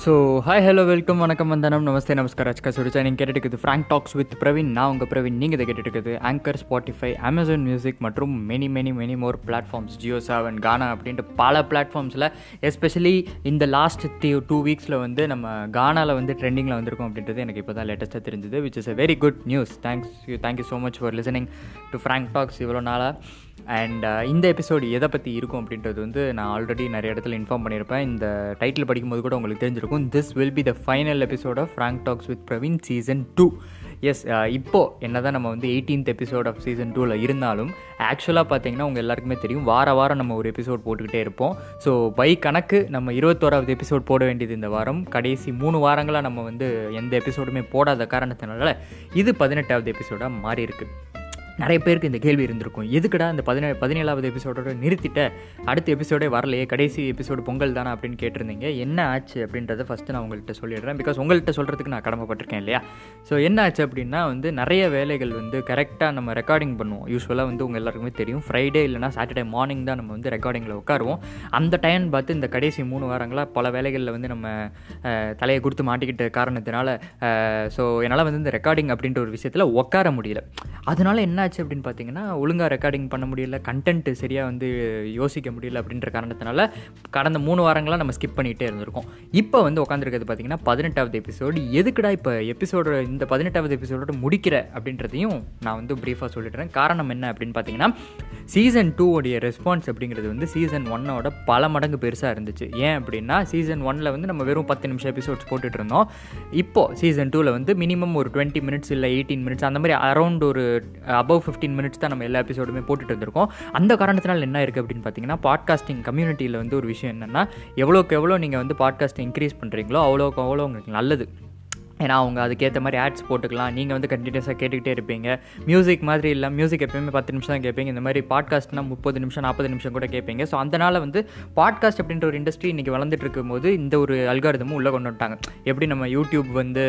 So hi hello welcome வணக்கம் வந்தனம் நமஸ்தே நமஸ்கார் அச்கா சுரிச்சா நீங்கள் கேட்டுட்டு ஃப்ராங்க் டாக்ஸ் வித் பிரவீன் நான் உங்கள் பிரவீன் நீங்கள் இதை கேட்டுட்டு ஆங்கர் ஸ்பாட்டிஃபை அமேசான் மியூசிக் மற்றும் many many many more platforms Jio Saavn Gaana அப்படின்ட்டு பல பிளாட்ஃபார்ம்ஸில் எஸ்பெஷலி இந்த லாஸ்ட் தி டூ வீக்ஸில் வந்து நம்ம கானாவில் வந்து ட்ரெண்டிங்கில் வந்திருக்கோம் அப்படின்றது எனக்கு இப்போ தான் லேட்டஸ்ட்டாக தெரிஞ்சது which is a very good news thanks you thank you so much for listening to Frank Talks இவ்வளோ நாளாக அண்ட் uh, இந்த எபிசோடு எதை பற்றி இருக்கும் அப்படின்றது வந்து நான் ஆல்ரெடி நிறைய இடத்துல இன்ஃபார்ம் பண்ணியிருப்பேன். இந்த டைட்டில் படிக்கும்போது கூட உங்களுக்கு தெரிஞ்சிருக்கும். This will be the final episode of Frank Talks with Praveen season two yes இப்போது என்ன தான் நம்ம வந்து எயிட்டீன்த் எபிசோட் ஆஃப் சீசன் டூவில் இருந்தாலும் ஆக்சுவலாக பார்த்தீங்கன்னா உங்கள் எல்லாருக்குமே தெரியும். வார வாரம் நம்ம ஒரு எபிசோட் போட்டுக்கிட்டே இருப்போம். ஸோ பை கணக்கு நம்ம இருபத்தோராவது எபிசோட் போட வேண்டியது இந்த வாரம். கடைசி மூணு வாரங்களாக நம்ம வந்து எந்த எபிசோடுமே போடாத காரணத்தினால இது பதினெட்டாவது எபிசோடாக மாறி இருக்குது நிறைய பேருக்கு இந்த கேள்வி இருந்திருக்கும். எதுக்குடா இந்த பதினே பதினேழாவது எபிசோடோட நிறுத்திட்ட? அடுத்த எபிசோடே வரலையே கடைசி எபிசோடு பொங்கல் தானே அப்படின்னு கேட்டிருந்தீங்க. என்ன ஆச்சு அப்படின்றத ஃபஸ்ட்டு நான் உங்கள்கிட்ட சொல்லிடுறேன். பிகாஸ் உங்கள்கிட்ட சொல்கிறதுக்கு நான் கடமைப்பட்டிருக்கேன் இல்லையா? ஸோ என்ன ஆச்சு அப்படின்னா வந்து நிறைய வேலைகள் வந்து கரெக்டாக நம்ம ரெக்கார்டிங் பண்ணுவோம். யூஸ்வலாக வந்து உங்கள் எல்லாருக்குமே தெரியும். ஃப்ரைடே இல்லைனா சாட்டர்டே மார்னிங் தான் நம்ம வந்து ரெக்கார்டிங்கில் உட்காருவோம். அந்த டைம் பார்த்து இந்த கடைசி மூணு வாரங்களாக பல வேலைகளில் வந்து நம்ம தலையை கொடுத்து மாட்டிக்கிட்ட காரணத்தினால ஸோ என்னால் வந்து இந்த ரெக்கார்டிங் அப்படின்ற ஒரு விஷயத்தில் உட்கார முடியல. அதனால என்ன அப்படின்னு பார்த்தீங்கன்னா ஒழுங்காக ரெக்கார்டிங் பண்ண முடியல கண்டென்ட் சரியாக வந்து யோசிக்க முடியல அப்படின்ற காரணத்தினால கடந்த மூணு வாரங்களாக நம்ம ஸ்கிப் பண்ணிகிட்டே இருந்திருக்கோம். இப்போ வந்து உட்காந்துருக்கிறது பார்த்தீங்கன்னா பதினெட்டாவது எபிசோடு எதுக்குடா இப்போ எபிசோடு இந்த பதினெட்டாவது எபிசோடோட முடிக்கிற அப்படின்றதையும் நான் வந்து ப்ரீஃபாக சொல்லிடுறேன். காரணம் என்ன அப்படின்னு பார்த்தீங்கன்னா சீசன் டூ உடைய ரெஸ்பான்ஸ் அப்படிங்கிறது வந்து சீசன் ஒன்னோட பல மடங்கு பெருசாக இருந்துச்சு. ஏன் அப்படின்னா சீசன் ஒனில் வந்து நம்ம வெறும் பத்து நிமிஷம் எபிசோட்ஸ் போட்டுட்டு இருந்தோம். இப்போது சீசன் டூவில் வந்து மினிமம் ஒரு டுவெண்ட்டி மினிட்ஸ் இல்லை எயிட்டீன் மினிட்ஸ் அந்த மாதிரி அரௌண்ட் ஒரு அபவ் ஃபிஃப்டீன் மினிட்ஸ் தான் நம்ம எல்லா எபிசோடுமே போட்டுட்டு இருந்திருக்கோம். அந்த காரணத்தினால் என்ன இருக்குது அப்படின்னு பார்த்தீங்கன்னா பாட்காஸ்டிங் கம்யூனிட்டியில் வந்து ஒரு விஷயம் என்னென்னா எவ்வளோக்கு எவ்வளோ நீங்கள் வந்து பாட்காஸ்ட் இன்க்ரீஸ் பண்ணுறீங்களோ அவ்வளோக்கு அவ்வளோ உங்களுக்கு நல்லது. ஏன்னா அவங்க அதுக்கேற்ற மாதிரி ஆட்ஸ் போட்டுக்கலாம். நீங்கள் வந்து கண்டினியூஸாக கேட்டுக்கிட்டே இருப்பீங்க. மியூசிக் மாதிரி இல்லை மியூசிக் எப்பயுமே பத்து நிமிஷம் தான் கேட்பீங்க. இந்த மாதிரி பாட்காஸ்ட்னா முப்பது நிமிஷம் நாற்பது நிமிஷம் கூட கேட்பீங்க. ஸோ அதனால் வந்து பாட்காஸ்ட் அப்படின்ற ஒரு இண்டஸ்ட்ரி இன்றைக்கி வளர்ந்துட்டு இருக்கும்போது இந்த ஒரு அல்காரதமும் உள்ளே கொண்டு வந்துட்டாங்க. எப்படி நம்ம யூடியூப் வந்து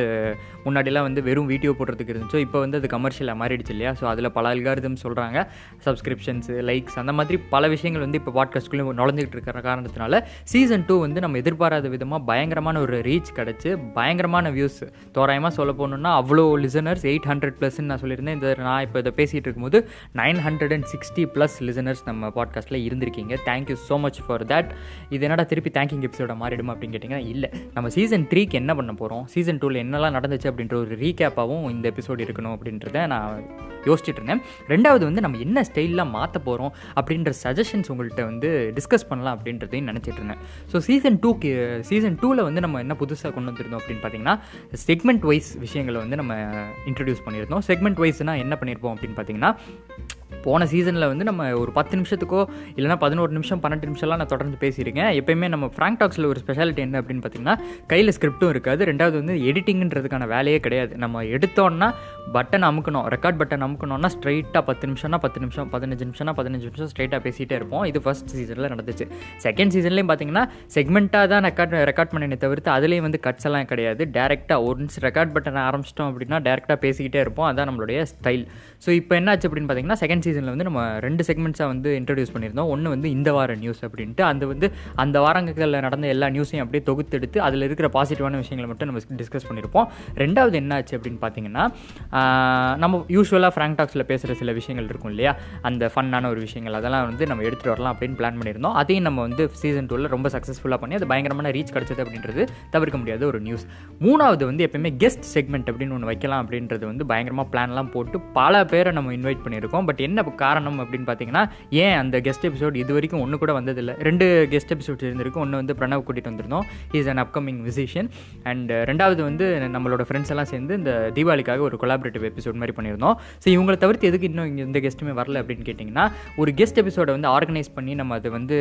முன்னாடிலாம் வந்து வெறும் வீடியோ போடுறதுக்கு இருந்துச்சோ இப்போ வந்து அது கமர்ஷியலாக மாறிடுச்சு இல்லையா? ஸோ அதில் பல அல்காரதம் சொல்கிறாங்க சப்ஸ்கிரிப்ஷன்ஸு லைக்ஸ் அந்த மாதிரி பல விஷயங்கள் வந்து இப்போ பாட்காஸ்ட்குள்ளே நுழைஞ்சிக்கிட்டு இருக்கிற காரணத்தினால சீசன் டூ வந்து நம்ம எதிர்பாராத விதமாக பயங்கரமான ஒரு ரீச் கிடச்சி பயங்கரமான வியூஸ் தோராயமாக சொல்ல போகணுன்னா அவ்வளோ லிசனர்ஸ் எயிட் ஹண்ட்ரட் ப்ளஸ்ன்னு நான் சொல்லியிருந்தேன். இந்த நான் இப்போ இதை பேசிகிட்டு இருக்கும்போது nine hundred and sixty plus listeners நம்ம பாட்காஸ்ட்டில் இருந்திருக்கீங்க. Thank you so much for that இது என்னடா திருப்பி தேங்கிங் எபிசோட மாறிடுமா அப்படின்னு கேட்டிங்கன்னா இல்லை. நம்ம சீசன் த்ரீக்கு என்ன பண்ண போகிறோம் சீசன் டூவில் என்னெல்லாம் நடந்துச்சு அப்படின்ற ஒரு ரீகேப்பாகவும் இந்த எபிசோடு இருக்கணும் அப்படின்றத நான் யோசிச்சுட்டு இருந்தேன். ரெண்டாவது வந்து நம்ம என்ன ஸ்டைல்லாம் மாற்ற போகிறோம் அப்படின்ற சஜஷன்ஸ் உங்கள்கிட்ட வந்து டிஸ்கஸ் பண்ணலாம் அப்படின்றதையும் நினச்சிட்டு இருந்தேன். ஸோ சீசன் டூக்கு சீசன் டூவில் வந்து நம்ம என்ன புதுசாக கொண்டு வந்திருந்தோம் அப்படின்னு பார்த்தீங்கன்னா செக்மெண்ட் வைஸ் விஷயங்களை வந்து நம்ம இன்ட்ரடியூஸ் பண்ணியிருந்தோம். செக்மெண்ட் வைஸ்னால் என்ன பண்ணியிருப்போம் அப்படின்னு பார்த்தீங்கன்னா போன சீசனில் வந்து நம்ம ஒரு பத்து நிமிஷத்துக்கோ இல்லைனா பதினோரு நிமிஷம் பன்னெண்டு நிமிஷம்லாம் நான் தொடர்ந்து பேசியிருக்கேன். எப்பயுமே நம்ம ஃப்ராங்க் டாக்ஸில் ஒரு ஸ்பெஷாலிட்டி என்ன அப்படின்னு பார்த்தீங்கன்னா கையில் ஸ்கிரிப்ட்டும் இருக்காது. ரெண்டாவது வந்து எடிட்டிங்கிறதுக்கான வேலையே கிடையாது. நம்ம எடுத்தோன்னா பட்டன் அமுக்கணும். ரெக்கார்ட் பட்டன் அமுக்கணும்னா ஸ்ட்ரைட்டாக பத்து நிமிஷம்னா பத்து நிமிஷம் பதினஞ்சு நிமிஷம்னா பதினஞ்சு நிமிஷம் ஸ்ட்ரைட்டாக பேசிகிட்டே இருப்போம். இது ஃபஸ்ட் சீசனில் நடந்துச்சு. செகண்ட் சீசன்லேயும் பார்த்தீங்கன்னா செக்மெண்ட்டாக தான் ரெக்கார்ட் ரெக்கார்ட் பண்ணினே தவிர்த்து அதுலேயும் வந்து கட்ஸ் எல்லாம் கிடையாது. டேரெக்டாக ஒன்ஸ் ரெக்கார்ட் பட்டன் ஆரம்பிச்சிட்டோம் அப்படின்னா டேரெக்டாக பேசிக்கிட்டே இருப்போம். அதான் நம்மளுடைய ஸ்டைல் ஸோ இப்போ என்னாச்சு அப்படின்னு பார்த்தீங்கன்னா செகண்ட் சீசனில் வந்து நம்ம ரெண்டு செக்மெண்ட்ஸாக வந்து இன்ட்ரடியூஸ் பண்ணியிருந்தோம். ஒன்று வந்து இந்த வார நியூஸ் அப்படின்ட்டு அந்த வந்து அந்த வாரங்களில் நடந்த எல்லா நியூஸையும் அப்படியே தொகுத்தெடுத்து அதில் இருக்கிற பாசிட்டிவான விஷயங்களை மட்டும் நம்ம டிஸ்கஸ் பண்ணியிருப்போம். ரெண்டாவது என்ன ஆச்சு அப்படின்னு பார்த்தீங்கன்னா நம்ம யூஸ்வலாக ஃப்ராங்க் டாக்ஸில் பேசுகிற சில விஷயங்கள் இருக்கும் இல்லையா? அந்த ஃபன்னான ஒரு விஷயங்கள் அதெல்லாம் வந்து நம்ம எடுத்துகிட்டு வரலாம் அப்படின்னு பிளான் பண்ணியிருந்தோம். அதையும் நம்ம வந்து சீசன் டூவில் ரொம்ப சக்ஸஸ்ஃபுல்லாக பண்ணி அது பயங்கரமான ரீச் கிடச்சது அப்படின்றது தவிர்க்க முடியாத ஒரு நியூஸ் மூணாவது வந்து எப்பயுமே கெஸ்ட் செக்மெண்ட் அப்படின்னு ஒன்று வைக்கலாம் அப்படின்றது வந்து பயங்கரமாக பிளான்லாம் போட்டு பல பேரை நம்ம இன்வைட் பண்ணியிருக்கோம். பட் என்ன காரணம் அப்படின்னு பார்த்தீங்கன்னா ஏன் அந்த கெஸ்ட் எபிசோட் இது வரைக்கும் ஒன்று கூட வந்ததில்லை? ரெண்டு கெஸ்ட் எபிசோட்ஸ் இருந்திருக்கு ஒன்று வந்து பிரணவ் கூட்டிகிட்டு வந்திருந்தோம். Is an upcoming musician and ரெண்டாவது வந்து நம்மளோட ஃப்ரெண்ட்ஸ் எல்லாம் சேர்ந்து இந்த தீபாவளிக்காக ஒரு கொலாபரேட்டிவ் எபிசோட் மாதிரி பண்ணியிருந்தோம். ஸோ இவங்களை தவிர்த்து எதுக்கு இன்னும் இங்கே இந்த கெஸ்ட்டுமே வரல அப்படின்னு கேட்டிங்கன்னா ஒரு கெஸ்ட் எபிசோடை வந்து ஆர்கனைஸ் பண்ணி நம்ம அதை வந்து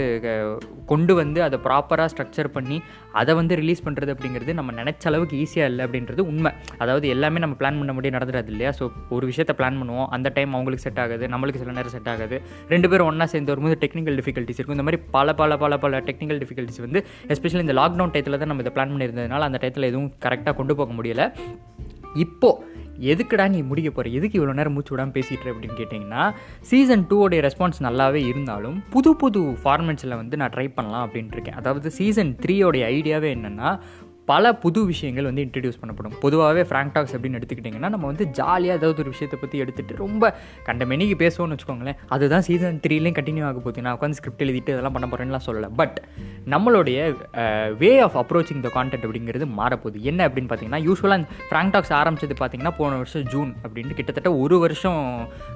கொண்டு வந்து அதை ப்ராப்பராக ஸ்ட்ரக்சர் பண்ணி அதை வந்து ரிலீஸ் பண்ணுறது அப்படிங்கிறது நம்ம நினச்ச அளவுக்கு ஈஸியாக இல்லை அப்படின்றது உண்மை. அதாவது எல்லாமே நம்ம பிளான் பண்ண முடியும் நடந்துடாது இல்லையா? ஸோ ஒரு விஷயத்தை பிளான் பண்ணுவோம். அந்த டைம் அவங்களுக்கு செட் ஆகுது. நம்மளுக்கு சில நேரம் செட் ஆகாது. ரெண்டு பேரும் ஒன்றா சேர்ந்து வரும்போது டெக்னிக்கல் டிஃபிகல்ட்டிஸ் இருக்கும். இந்த மாதிரி பல பல பல பல டெக்னிக்கல் டிஃபிகல்ட்டிஸ் வந்து எஸ்பெஷலி இந்த லாக்டவுன் டயத்தில் தான் நம்ம இதை பிளான் பண்ணியிருந்ததுனால அந்த டயத்தில் எதுவும் கரெக்டாக கொண்டு போக முடியல. இப்போது எதுக்குடா நீ முடிக்க போகிற எதுக்கு இவ்வளோ நேரம் மூச்சு விடாமல் பேசிகிட்டு அப்படின்னு கேட்டிங்கன்னா சீசன் டூவோடைய ரெஸ்பான்ஸ் நல்லாவே இருந்தாலும் புது புது ஃபார்மெட்ஸில் வந்து நான் ட்ரை பண்ணலாம் அப்படின்ட்டு இருக்கேன். அதாவது சீசன் த்ரீயோடைய ஐடியாவே என்னென்னா பல புது விஷயங்கள் வந்து இன்ட்ரடியூஸ் பண்ணப்படும். பொதுவாகவே ஃப்ராங்க் டாக்ஸ் அப்படின்னு எடுத்துக்கிட்டிங்கன்னா நம்ம வந்து ஜாலியாக ஏதாவது ஒரு விஷயத்தை பற்றி எடுத்துகிட்டு ரொம்ப கண்ட மெனிக்கு பேசுவோம்னு வச்சுக்கோங்களேன் அதுதான் சீசன் த்ரீலேயும் கண்டினியூ ஆக போகுது. நான் உட்காந்து ஸ்கிரிப்ட் எழுதிட்டு இதெல்லாம் பண்ண போகிறேன்லாம் சொல்லலை. பட் நம்மளுடைய way of approaching the content அப்படிங்கிறது மாறப்போகுது. என்ன அப்படின்னு பார்த்தீங்கன்னா யூஸ்வலாக ஃப்ராங்க் டாக்ஸ் ஆரம்பிச்சது பார்த்தீங்கன்னா போன வருஷம் ஜூன் அப்படின்ட்டு கிட்டத்தட்ட ஒரு வருஷம்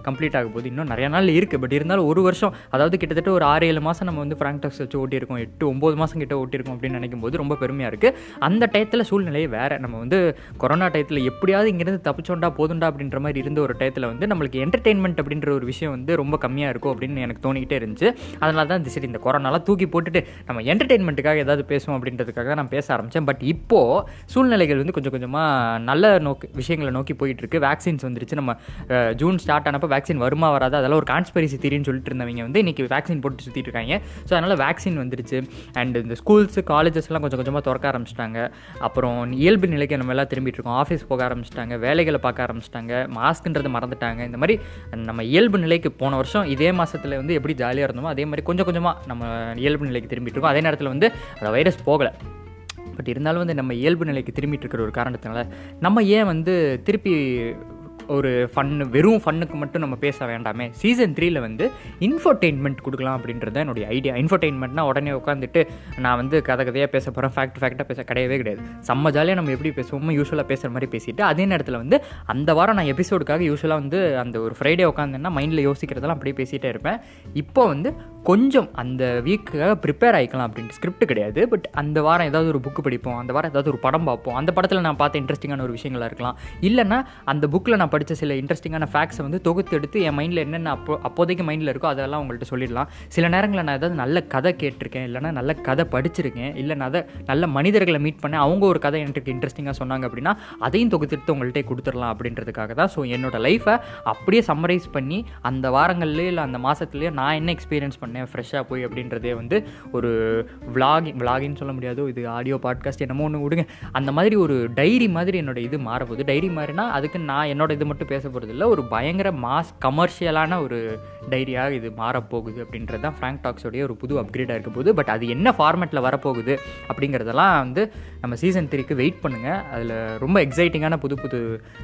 கம்ப்ளீட் ஆக போகுது. இன்னும் நிறைய நாள் இருக்குது பட் இருந்தாலும் ஒரு வருஷம் அதாவது கிட்டத்தட்ட ஒரு ஆறு ஏழு மாதம் நம்ம வந்து ஃப்ராங்க் டாக்ஸ் வச்சு ஓட்டியிருக்கோம். எட்டு ஒம்பது மாதம் கிட்ட ஓட்டியிருக்கோம் அப்படின்னு நினைக்கும் போது ரொம்ப பெருமையாக இருக்குது அந்த டயத்தில் சூழ்நிலையே வேறு. நம்ம வந்து கொரோனா டயத்தில் எப்படியாவது இங்கேருந்து தப்பிச்சோண்டா போதுண்டா அப்படின்ற மாதிரி இருந்த ஒரு டயத்தில் வந்து நம்மளுக்கு என்டர்டெயின்மெண்ட் அப்படின்ற ஒரு விஷயம் வந்து ரொம்ப கம்மியாக இருக்கும் அப்படின்னு எனக்கு தோணிக்கிட்டே இருந்துச்சு. அதனால தான் இந்த சரி இந்த கொரோனாலாம் தூக்கி போட்டுட்டு நம்ம என்டர்டெயின்மெண்ட்டுக்காக ஏதாவது பேசுவோம் அப்படின்றதுக்காக நான் பேச ஆரம்பித்தேன் பட் இப்போது சூழ்நிலைகள் வந்து கொஞ்சம் கொஞ்சமாக நல்ல நோக்கி விஷயங்களை நோக்கி போயிட்டுருக்கு. வேக்சின்ஸ் வந்துருச்சு. நம்ம ஜூன் ஸ்டார்ட் ஆனப்போ வேக்சின் வருமா வராது? அதெல்லாம் ஒரு கான்ஸ்பெரிசி திரின்னு சொல்லிட்டு இருந்தவங்க வந்து இன்றைக்கி வேக்சின் போட்டு சுற்றிட்டு இருக்காங்க. ஸோ அதனால் வேக்சின் வந்துருச்சு. அண்ட் இந்த ஸ்கூல்ஸு காலேஜஸ்லாம் கொஞ்சம் கொஞ்சமாக திறக்க ஆரம்பிச்சிட்டாங்க. அப்புறம் இயல்பு நிலைக்கு நம்ம எல்லாம் திரும்பிட்டு இருக்கோம். ஆஃபீஸ் போக ஆரம்பிச்சிட்டாங்க. வேலைகளை பார்க்க ஆரம்பிச்சிட்டாங்க. மாஸ்க்குன்றது மறந்துட்டாங்க. இந்த மாதிரி நம்ம இயல்பு நிலைக்கு போன வருஷம் இதே மாதத்தில் வந்து எப்படி ஜாலியாக இருந்தோமோ அதே மாதிரி கொஞ்சம் கொஞ்சமாக நம்ம இயல்பு நிலைக்கு திரும்பிட்டு இருக்கோம். அதே நேரத்தில் வந்து அந்த வைரஸ் போகலை. பட் இருந்தாலும் வந்து நம்ம இயல்பு நிலைக்கு திரும்பிட்டு இருக்கிற ஒரு காரணத்தினால நம்ம ஏன் வந்து திருப்பி ஒரு ஃபன்னு வெறும் ஃபன்னுக்கு மட்டும் நம்ம பேச வேண்டாமே? சீசன் த்ரீயில் வந்து இன்ஃபர்டெயின்மெண்ட் கொடுக்கலாம் அப்படின்றது என்னுடைய ஐடியா இன்ஃபர்டெயின்மெண்ட்னா உடனே உட்காந்துட்டு நான் வந்து கதை கதையாக பேச போகிறேன் ஃபேக்ட் ஃபேக்டாக பேச கிடையவே கிடையாது. செம்ம ஜாலியாக நம்ம எப்படி பேசுவோமோ யூஸ்வலாக பேசுகிற மாதிரி பேசிட்டு அதே நேரத்தில் வந்து அந்த வாரம் நான் எபிசோடுக்காக யூஸ்வலாக வந்து அந்த ஒரு ஃப்ரைடே உட்காந்தேன்னா மைண்டில் யோசிக்கிறதெல்லாம் அப்படியே பேசிகிட்டே இருப்பேன். இப்போ வந்து கொஞ்சம் அந்த வீக்குக்காக ப்ரிப்பேர் ஆகிக்கலாம் அப்படின்ட்டு ஸ்கிரிப்ட் கிடையாது. பட் அந்த வாரம் ஏதாவது ஒரு புக்கு படிப்போம். அந்த வாரம் ஏதாவது ஒரு படம் பார்ப்போம். அந்த படத்தில் நான் பார்த்த இன்ட்ரெஸ்டிங்கான ஒரு விஷயங்களா இருக்கலாம். இல்லைன்னா அந்த புக்கில் நான் படித்த சில இன்ட்ரெஸ்டிங்கான ஃபேக்ட்ஸை வந்து தொகுத்து எடுத்து என் மைண்டில் என்னென்ன அப்போ அப்போதைக்கு மைண்டில் இருக்கோ அதெல்லாம் உங்கள்கிட்ட சொல்லிடலாம். சில நேரங்களில் நான் ஏதாவது நல்ல கதை கேட்டிருக்கேன். இல்லைனா நல்ல கதை படிச்சிருக்கேன். இல்லை நான் அதை நல்ல மனிதர்களை மீட் பண்ணேன் அவங்க ஒரு கதை எனக்கு இன்ட்ரெஸ்டிங்காக சொன்னாங்க அப்படின்னா அதையும் தொகுத்து எடுத்து உங்கள்கிட்ட கொடுத்துடலாம் அப்படின்றதுக்காக தான். ஸோ என்னோட லைஃப்பை அப்படியே சம்மரைஸ் பண்ணி அந்த வாரங்கள்லேயே இல்லை அந்த மாதத்துலேயே நான் என்ன எக்ஸ்பீரியன்ஸ் பண்ணேன் ஃப்ரெஷ்ஷாக போய் அப்படின்றதே வந்து ஒரு விளாகிங் விளாகின்னு சொல்ல முடியாது இது ஆடியோ பாட்காஸ்ட் என்னமோ ஒன்று விடுங்க. அந்த மாதிரி ஒரு டைரி மாதிரி என்னோட இது மாறப்போகுது. டைரி மாதிரினா அதுக்கு நான் என்னோட இது மட்டும் பேச போகிறது இல்லை ஒரு பயங்கர மாஸ் கமர்ஷியலான ஒரு டைரியாக இது மாறப்போகுது அப்படின்றது தான் ஃப்ராங்க் டாக்ஸோடைய ஒரு புது அப்கிரேடாக இருக்க போகுது. பட் அது என்ன ஃபார்மேட்டில் வரப்போகுது அப்படிங்கிறதெல்லாம் வந்து நம்ம சீசன் த்ரீக்கு வெயிட் பண்ணுங்கள் அதில் ரொம்ப எக்ஸைட்டிங்கான புது புது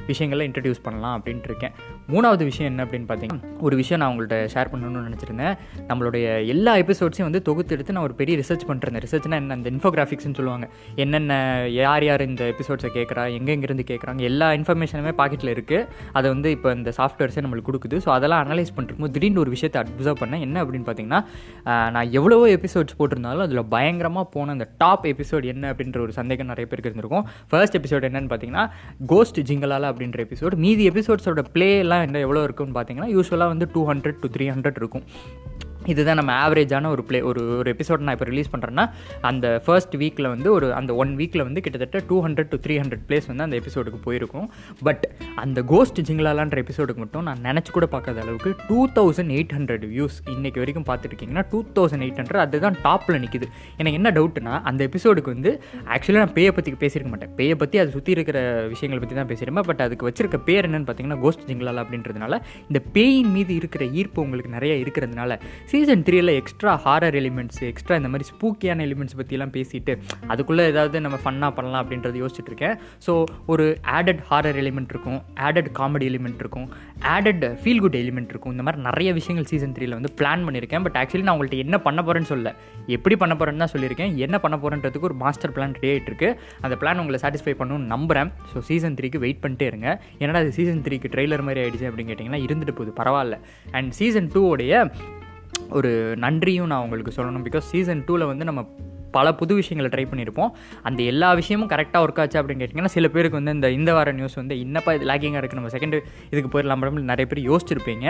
விஷயங்களை இன்ட்ரடியூஸ் பண்ணலாம் அப்படின்ட்டு இருக்கேன். மூணாவது விஷயம் என்ன அப்படின்னு பார்த்தீங்கன்னா ஒரு விஷயம் நான் உங்கள்கிட்ட ஷேர் பண்ணணும்னு நினச்சிருந்தேன். நம்மளுடைய எல்லா எபிசோட்ஸையும் வந்து தொகுத்து எடுத்து நான் ஒரு பெரிய ரிசர்ச் பண்ணுறேன் ரிசர்ச்னா என்ன? அந்த இன்ஃபோகிராஃபிக்ஸ்னு சொல்லுவாங்க. என்னென்ன யார் யார் இந்த எபிசோட்ஸை கேட்குறா? எங்கெங்கிருந்து கேட்குறாங்க? எல்லா இன்ஃபர்மேஷனுமே பாக்கெட்டில் இருக்குது அதை வந்து இப்போ இந்த சாஃப்ட்வேர்ஸே நம்மளுக்கு கொடுக்குது. ஸோ அதெல்லாம் அனலைஸ் பண்ணிருக்கும்போது திடீர்னு ஒரு விஷயத்தை அப்சர்வ் பண்ணேன். என்ன அப்படின்னு பார்த்தீங்கன்னா நான் எவ்வளவோ எபிசோட்ஸ் போட்டிருந்தாலும் அதில் பயங்கரமாக போன அந்த டாப் எபிசோட் என்ன அப்படின்ற ஒரு சந்தேகம் நிறைய பேருக்கு இருந்திருக்கும். ஃபர்ஸ்ட் எபிசோட் என்னன்னு பார்த்தீங்கன்னா கோஸ்ட் ஜிங்கலாலா அப்படின்ற எபிசோட் மீதி எபிசோட்ஸோட ப்ளே எல்லாம் என்ன எவ்வளோ இருக்குன்னு பார்த்தீங்கன்னா யூஸ்வலாக வந்து two hundred to three hundred இருக்கும். இதுதான் நம்ம ஆவரேஜான ஒரு ப்ளே ஒரு ஒரு எபிசோட் நான் இப்போ ரிலீஸ் பண்ணுறேன்னா அந்த ஃபர்ஸ்ட் வீக்கில் வந்து ஒரு அந்த ஒன் வீக்கில் வந்து கிட்டத்தட்ட two hundred to three hundred plays வந்து அந்த எபிசோடுக்கு போயிருக்கும். பட் அந்த கோஸ்ட் ஜிங்லாலான்ற எபிசோடுக்கு மட்டும் நான் நினச்சி கூட பார்க்காத அளவுக்கு two thousand eight hundred views இன்றைக்கு வரைக்கும் பார்த்துருக்கீங்கன்னா டூ தௌசண்ட் எயிட் ஹண்ட்ரட் அதுதான் டாப்பில் நிற்கிது எனக்கு என்ன டவுட்னா அந்த எபிசோடுக்கு வந்து ஆக்சுவலாக நான் பேயை பற்றி பேசியிருக்க மாட்டேன். பேயை பற்றி அதை சுற்றி இருக்கிற விஷயங்களை பற்றி தான் பேசியிருப்பேன் பட் அதுக்கு வச்சிருக்க பேர் என்னென்னு பார்த்தீங்கன்னா கோஸ்ட் ஜிங்லாலா அப்படின்றதுனால இந்த பேயின் மீது இருக்கிற ஈர்ப்பு உங்களுக்கு நிறைய இருக்கிறதுனால சீசன் த்ரீயில் எக்ஸ்ட்ரா ஹாரர் எலிமெண்ட்ஸ் எக்ஸ்ட்ரா இந்த மாதிரி ஸ்பூக்கியான எலிமெண்ட்ஸ் பற்றிலாம் பேசிட்டு அதுக்குள்ளே ஏதாவது நம்ம ஃபன்னாக பண்ணலாம் அப்படின்றது யோசிச்சுட்டு இருக்கேன். ஸோ ஒரு ஆடட் ஹாரர் எலிமெண்ட் இருக்கும் ஆடட் காமெடி எலிமெண்ட் இருக்கும் ஆடட் ஃபீல் குட் எலிமெண்ட் இருக்கும். இந்த மாதிரி நிறைய விஷயங்கள் சீசன் த்ரீயில் வந்து பிளான் பண்ணியிருக்கேன். பட் ஆக்சுவலி நான் உங்கள்கிட்ட என்ன பண்ண போகிறேன்னு சொல்ல எப்படி பண்ண போகிறேன்னு தான் சொல்லியிருக்கேன். என்ன பண்ண போகிறேன்றதுக்கு ஒரு மாஸ்டர் பிளான் ரெடி ஆகிட்டு இருக்கு. அந்த பிளான் உங்களை சாட்டிஸ்ஃபை பண்ணணும்னு நம்புறேன். ஸோ சீசன் த்ரீக்கு வெயிட் பண்ணிட்டே இருங்க. ஏன்னா அது சீசன் த்ரீக்கு ட்ரெய்லர் மாதிரி ஆகிடுச்சு அப்படின்னு கேட்டிங்கன்னா இருந்துட்டு போகுது. பரவாயில்ல. அண்ட் சீசன் டூவோடைய ஒரு நன்றியும் நான் உங்களுக்கு சொல்லணும். பிகாஸ் சீசன் டூவில் வந்து நம்ம பல புது விஷயங்களை ட்ரை பண்ணியிருப்போம். அந்த எல்லா விஷயமும் கரெக்டாக ஒர்க் ஆச்சு அப்படின்னு கேட்டிங்கன்னா சில பேருக்கு வந்து இந்த இந்த வார நியூஸ் வந்து இன்னப்பா இது லேக்கிங்காக இருக்குது நம்ம செகண்ட் இதுக்கு போயிடலாம் மேடம் நிறைய பேர் யோசிச்சிருப்பீங்க.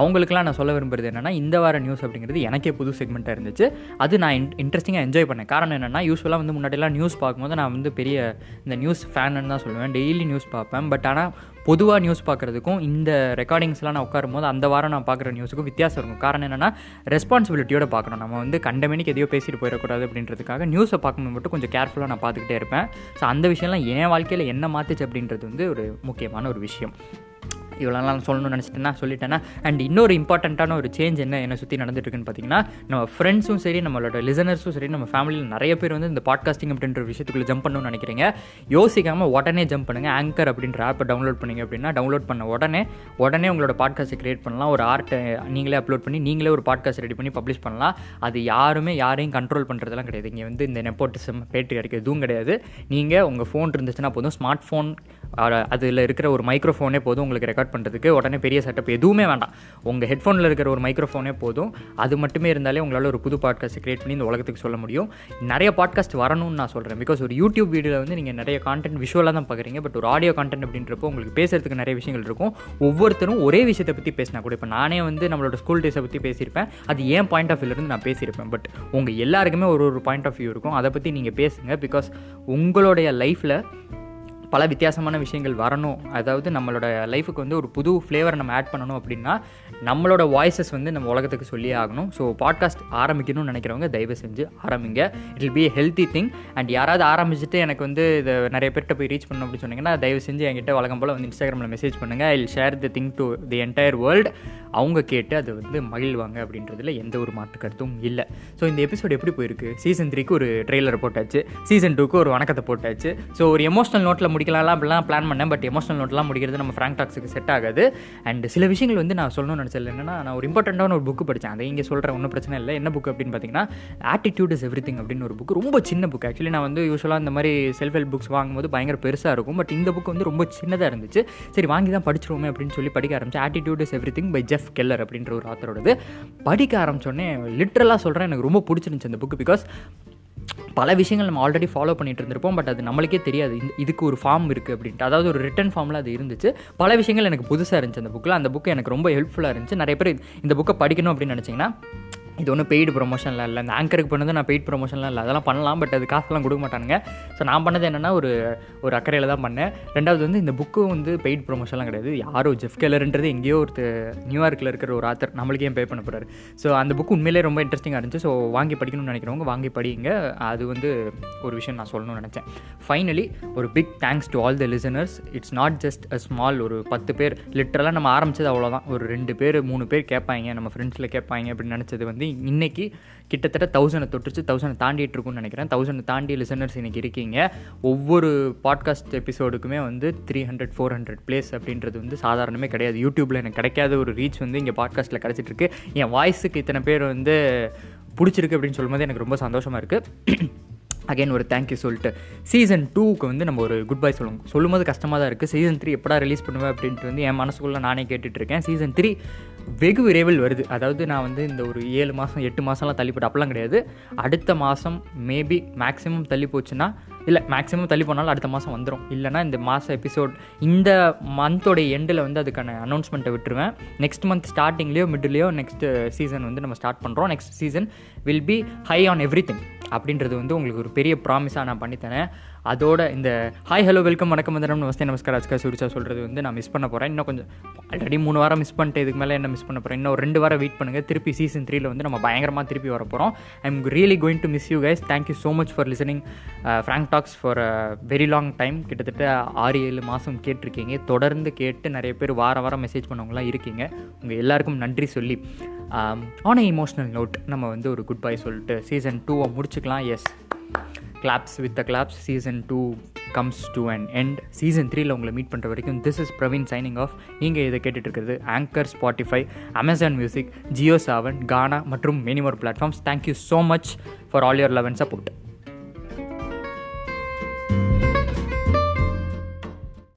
அவங்களுக்குலாம் நான் சொல்ல விரும்புறது என்னென்னா இந்த வார நியூஸ் அப்படிங்கிறது எனக்கே புது செக்மெண்ட்டாக இருந்துச்சு. அது நான் இன் இன்ட்ரெஸ்டிங்காக என்ஜாய் பண்ணேன். காரணம் என்னென்னா யூஸ்வலாக வந்து முன்னாடியெல்லாம் நியூஸ் பார்க்கும்போது நான் வந்து பெரிய இந்த நியூஸ் ஃபேனுன்னு தான் சொல்லுவேன். டெய்லி நியூஸ் பார்ப்பேன். பட் ஆனால் பொதுவாக நியூஸ் பார்க்குறதுக்கும் இந்த ரெக்கார்டிங்ஸ்லாம் நான் உட்காரும்போது அந்த வாரம் நான் பார்க்குற நியூஸுக்கும் வித்தியாசம் இருக்கும். காரணம் என்னென்னா ரெஸ்பான்சிபிலிட்டியோட பார்க்கணும் நம்ம வந்து கண்டமேனிக்கு எதையோ பேசிட்டு போயிடக்கூடாது அப்படின்றதுக்காக நியூஸை பார்க்கும்போது மட்டும் கொஞ்சம் கேர்ஃபுல்லாக நான் பார்த்துக்கிட்டே இருப்பேன். ஸோ அந்த விஷயம்லாம் என் வாழ்க்கையில் என்ன மாற்றுச்சு அப்படின்றது வந்து ஒரு முக்கியமான ஒரு விஷயம். இவ்வளோலாம் சொல்லணும்னு நினச்சிட்டேன்னா சொல்லிட்டேன்னா அண்ட் இன்னொரு இம்பார்ட்டண்ட்டான ஒரு சேஞ்ச் என்ன என்னை சுற்றி நடந்துட்டுருக்குன்னு பார்த்தீங்கன்னா நம்ம ஃப்ரெண்ட்ஸும் சரி நம்மளோட லிசனர்ஸும் சரி நம்ம ஃபேமிலியில் நிறைய பேர் வந்து இந்த பாட்காஸ்டிங் அப்படின்ற விஷயத்துக்குள்ளே ஜம்ப் பண்ணணும்னு நினைக்கிறீங்க. யோசிக்காமல் உடனே ஜம்ப் பண்ணுங்கள் ஆங்கர் அப்படின்ற ஆப்பை டவுன்லோட் பண்ணிங்க அப்படின்னா டவுன்லோட் பண்ண உடனே உடனே உங்களோட பாட்காஸ்ட்டை க்ரியேட் பண்ணலாம். ஒரு ஆர்ட்டை நீங்களே அப்லோட் பண்ணி நீங்களே ஒரு பாட்காஸ்ட் ரெடி பண்ணி பப்ளிஷ் பண்ணலாம். அது யாருமே யாரையும் கண்ட்ரோல் பண்ணுறதுலாம் கிடையாது. இங்கே வந்து இந்த நெப்போட்டிசம் பேட்டு கிடைக்க எதுவும் கிடையாது. நீங்கள் உங்கள் ஃபோன் இருந்துச்சுன்னா போதும். ஸ்மார்ட் ஃபோன் அதில் இருக்கிற ஒரு மைக்ரோஃபோனே போதும் உங்களுக்கு ரெக்கார்ட் பண்ணுறதுக்கு உடனே பெரிய செட்டப் எதுவுமே வேண்டாம். உங்கள் ஹெட்ஃபோனில் இருக்கிற ஒரு மைக்ரோஃபோனே போதும். அது மட்டுமே இருந்தாலே உங்களால் ஒரு புது பாட்காஸ்ட் கிரியேட் பண்ணி இந்த உலகத்துக்கு சொல்ல முடியும். நிறைய பாட்காஸ்ட் வரணும்னு நான் சொல்கிறேன் பிகாஸ் ஒரு யூடியூப் வீடியோவில் வந்து நீங்கள் நிறைய கான்டென்ட் விஷுவலாக தான் பார்க்குறீங்க. பட் ஒரு ஆடியோ கான்டென்ட் அப்படின்றப்போ உங்களுக்கு பேசுறதுக்கு நிறைய விஷயங்கள் இருக்கும். ஒவ்வொருத்தரும் ஒரே விஷயத்தை பற்றி பேசினா கூட இப்போ நானே வந்து நம்மளோட ஸ்கூல் டேஸை பற்றி பேசியிருப்பேன். அது ஏன் பாயிண்ட் ஆஃப் வியூலேருந்து நான் பேசியிருப்பேன். பட் உங்கள் எல்லாருக்குமே ஒரு ஒரு பாயிண்ட் ஆஃப் வியூ இருக்கும். அதை பற்றி நீங்கள் பேசுங்க. பிகாஸ் உங்களுடைய லைஃப்பில் பல வித்தியாசமான விஷயங்கள் வரணும். அதாவது நம்மளோட லைஃபுக்கு வந்து ஒரு புது ஃப்ளேவர் நம்ம ஆட் பண்ணணும் அப்படின்னா நம்மளோட வாய்ஸஸ் வந்து நம்ம உலகத்துக்கு சொல்லியே ஆகணும். ஸோ பாட்காஸ்ட் ஆரம்பிக்கணும்னு நினைக்கிறவங்க தயவு செஞ்சு ஆரம்பிங்க. It will be healthy thing and யாராவது ஆரம்பிச்சுட்டு எனக்கு வந்து இதை நிறைய பேர்கிட்ட போய் ரீச் பண்ணணும் அப்படின்னு சொன்னீங்கன்னா தயவு செஞ்சு என்கிட்ட வழக்கம் போல் வந்து இன்ஸ்டாகிராமில் மெசேஜ் பண்ணுங்கள் I share the thing to the entire world அவங்க கேட்டு அது வந்து மகிழ்வாங்க அப்படின்றதுல எந்த ஒரு மாற்று கருத்தும் இல்லை. ஸோ இந்த எபிசோட் எப்படி போயிருக்கு? சீசன் த்ரீக்கு ஒரு ட்ரெய்லர் போட்டாச்சு. சீசன் டூக்கு ஒரு வணக்கத்தை போட்டாச்சு. ஸோ ஒரு எமோஷனல் நோட்டில் முடிக்கலாம் அப்படிலாம் பிளான் பண்ணேன். பட் எமோஷனல் நோட்லாம் முடிக்கிறது நம்ம ஃப்ராங்க் டாக்ஸுக்கு செட் ஆகாது. அண்ட் சில விஷயங்கள் வந்து நான் சொல்லணும்னு நினச்சது என்னன்னா நான் ஒரு இம்பார்ட்டண்ட்டான ஒரு புக்கு படித்தேன் அதை இங்கே சொல்கிறேன் ஒன்றும் பிரச்சனை இல்லை. என்ன புக் அப்படின்னு பார்த்தீங்கன்னா ஆட்டிடியூட் இஸ் எவ்ரி திங் அப்படின்னு ஒரு புக் ரொம்ப சின்ன புக் ஆக்சுவலி நான் வந்து யூஸ்வலாக இந்த மாதிரி செல்ஃப் ஹெல்ப் புக்ஸ் வாங்கும்போது பயங்கர பெருசாக இருக்கும். பட் இந்த புக் வந்து ரொம்ப சின்னதாக இருந்துச்சு. சரி வாங்கி தான் படிச்சிருவோமே அப்படின்னு சொல்லி படிக்க ஆரம்பிச்சேன். Attitude is everything by Jeff Keller அப்படின்ற ஒரு ஆத்தரோடது படிக்க ஆரம்பிச்சோடனே லிட்ரலாக சொல்கிறேன் எனக்கு ரொம்ப பிடிச்சிருந்துச்சு அந்த புக் பிகாஸ் பல விஷயங்கள் நம்ம ஆல்ரெடி ஃபாலோ பண்ணிட்டு இருந்திருப்போம் பட் அது நம்மளுக்கே தெரியாது. இந்த இதுக்கு ஒரு ஃபார்ம் இருக்குது அப்படின்ட்டு. அதாவது ஒரு ரிட்டன் ஃபார்மில் அது இருந்துச்சு. பல விஷயங்கள் எனக்கு புதுசாக இருந்துச்சு அந்த புக்கில் அந்த புக்கு எனக்கு ரொம்ப ஹெல்ப்ஃபுல்லாக இருந்துச்சு. நிறைய பேர் இந்த புக்கை படிக்கணும் அப்படின்னு நினச்சிங்கன்னா இது ஒன்றும் பெய்டு ப்ரொமோஷன்லாம் இல்லை. இந்த ஆங்கருக்கு பண்ணது நான் பெய்ட் ப்ரொமோஷன்லாம் இல்லை. அதெல்லாம் பண்ணலாம் பட் அது காசுலாம் கொடுக்க மாட்டானுங்க. ஸோ நான் பண்ணது என்னென்னா ஒரு ஒரு அக்கறையில் தான் பண்ணேன். ரெண்டாவது வந்து இந்த புக்கும் வந்து பெய்ட் ப்ரொமோஷன்லாம் கிடையாது. யாரோ ஜெஃப் கேலருன்றது எங்கேயோ ஒரு நியூயார்க்கில் இருக்கிற ஒரு ஆத்தர் நம்மளுக்கே பே பண்ண போகிறாரு ஸோ அந்த புக் உண்மையிலே ரொம்ப இன்ட்ரெஸ்டிங்காக இருந்துச்சு. ஸோ வாங்கி படிக்கணும்னு நினைக்கிறவங்க வாங்கி படிங்க. அது வந்து ஒரு விஷயம் நான் சொல்லணும்னு நினச்சேன். ஃபைனலி ஒரு big thanks to all the listeners it's not just a small ஒரு பத்து பேர். லிட்டரலாக நம்ம ஆரம்பித்தது அவ்வளோதான் ஒரு ரெண்டு பேர் மூணு பேர் கேட்பாங்க. நம்ம ஃப்ரெண்ட்ஸில் கேட்பாங்க அப்படின்னு நினச்சது வந்து இன்னைக்கு கிட்டத்தட்ட தௌசண்டை தொட்டுச்சு தௌசண்டை தாண்டிட்டு இருக்கும்னு நினைக்கிறேன். தௌசண்ட் தாண்டி லிசனர்ஸ் இன்றைக்கி இருக்கீங்க. ஒவ்வொரு பாட்காஸ்ட் எபிசோடுக்குமே வந்து three hundred four hundred plays அப்படின்றது வந்து சாதாரணமே கிடையாது. யூடியூப்பில் எனக்கு கிடைக்காத ஒரு ரீச் வந்து இங்கே பாட்காஸ்ட்டில் கிடச்சிட்ருக்கு என் வாய்ஸுக்கு இத்தனை பேர் வந்து பிடிச்சிருக்கு அப்படின்னு சொல்லும்போது எனக்கு ரொம்ப சந்தோஷமாக இருக்குது அகைன் ஒரு தேங்க்யூ சொல்லிட்டு. சீசன் டூக்கு வந்து நம்ம ஒரு குட் பை சொல்லுவோம். சொல்லும்போது கஷ்டமாக தான் இருக்குது சீசன் த்ரீ எப்படா ரிலீஸ் பண்ணுவேன் அப்படின்ட்டு வந்து என் மனசுக்குள்ளே நானே கேட்டுட்ருக்கேன் சீசன் த்ரீ வெகு விரைவில் வருது. அதாவது நான் வந்து இந்த ஒரு ஏழு மாதம் எட்டு மாதம்லாம் தள்ளி போட்டு அப்பலாம் கிடையாது. அடுத்த மாதம் மேபி மேக்ஸிமம் தள்ளி போச்சுன்னா இல்லை மேக்ஸிமம் தள்ளி போனாலும் அடுத்த மாதம் வந்துடும் இல்லைனா இந்த மாதம் எபிசோட் இந்த மந்தோட எண்டில் வந்து அதுக்கான அனௌன்ஸ்மெண்ட்டை விட்டுருவேன். நெக்ஸ்ட் மந்த் ஸ்டார்டிங்லேயோ மிட்லேயோ நெக்ஸ்ட் சீசன் வந்து நம்ம ஸ்டார்ட் பண்ணுறோம் next season will be high on everything அப்படின்றது வந்து உங்களுக்கு ஒரு பெரிய ப்ராமிஸாக நான் பண்ணித்தரேன் அதோட இந்த ஹாய் ஹலோ வெல்கம் வணக்கம் வந்தனம் நமஸ்தே நமஸ்கார் அஸ்கா சுரிச்சா சொல்கிறது வந்து நான் மிஸ் பண்ண போகிறேன் இன்னும் கொஞ்சம் ஆல்ரெடி மூணு வாரம் மிஸ் பண்ணிட்டு இதுக்கு மேலே என்ன மிஸ் பண்ண போகிறேன் இன்னும் ஒரு ரெண்டு வாரம் வெயிட் பண்ணுங்கள் திருப்பி சீசன் த்ரீல வந்து நம்ம பயங்கரமாக திருப்பி வர போகிறோம் I am really going to miss you guys thank you so much for listening Frank Talks for very long time கிட்டத்தட்ட ஆறு ஏழு மாதம் கேட்டிருக்கீங்க. தொடர்ந்து கேட்டு நிறைய பேர் வாரம் வாரம் மெசேஜ் பண்ணவங்களாம் இருக்கீங்க. உங்கள் எல்லாருக்கும் நன்றி சொல்லி. ஆன் ஏ இமோஷ்னல் நோட் நம்ம வந்து ஒரு குட் பை சொல்லிட்டு சீசன் டூவை முடிச்சுக்கலாம். Yes claps with the claps season two comes to an end season த்ரீயில் உங்களை மீட் பண்ணுற வரைக்கும் this is Praveen signing off நீங்கள் இதை கேட்டுட்டு இருக்கிறது Anchor Spotify Amazon Music Jio Saavn Gaana மற்றும் many more platforms thank you so much for all your love and support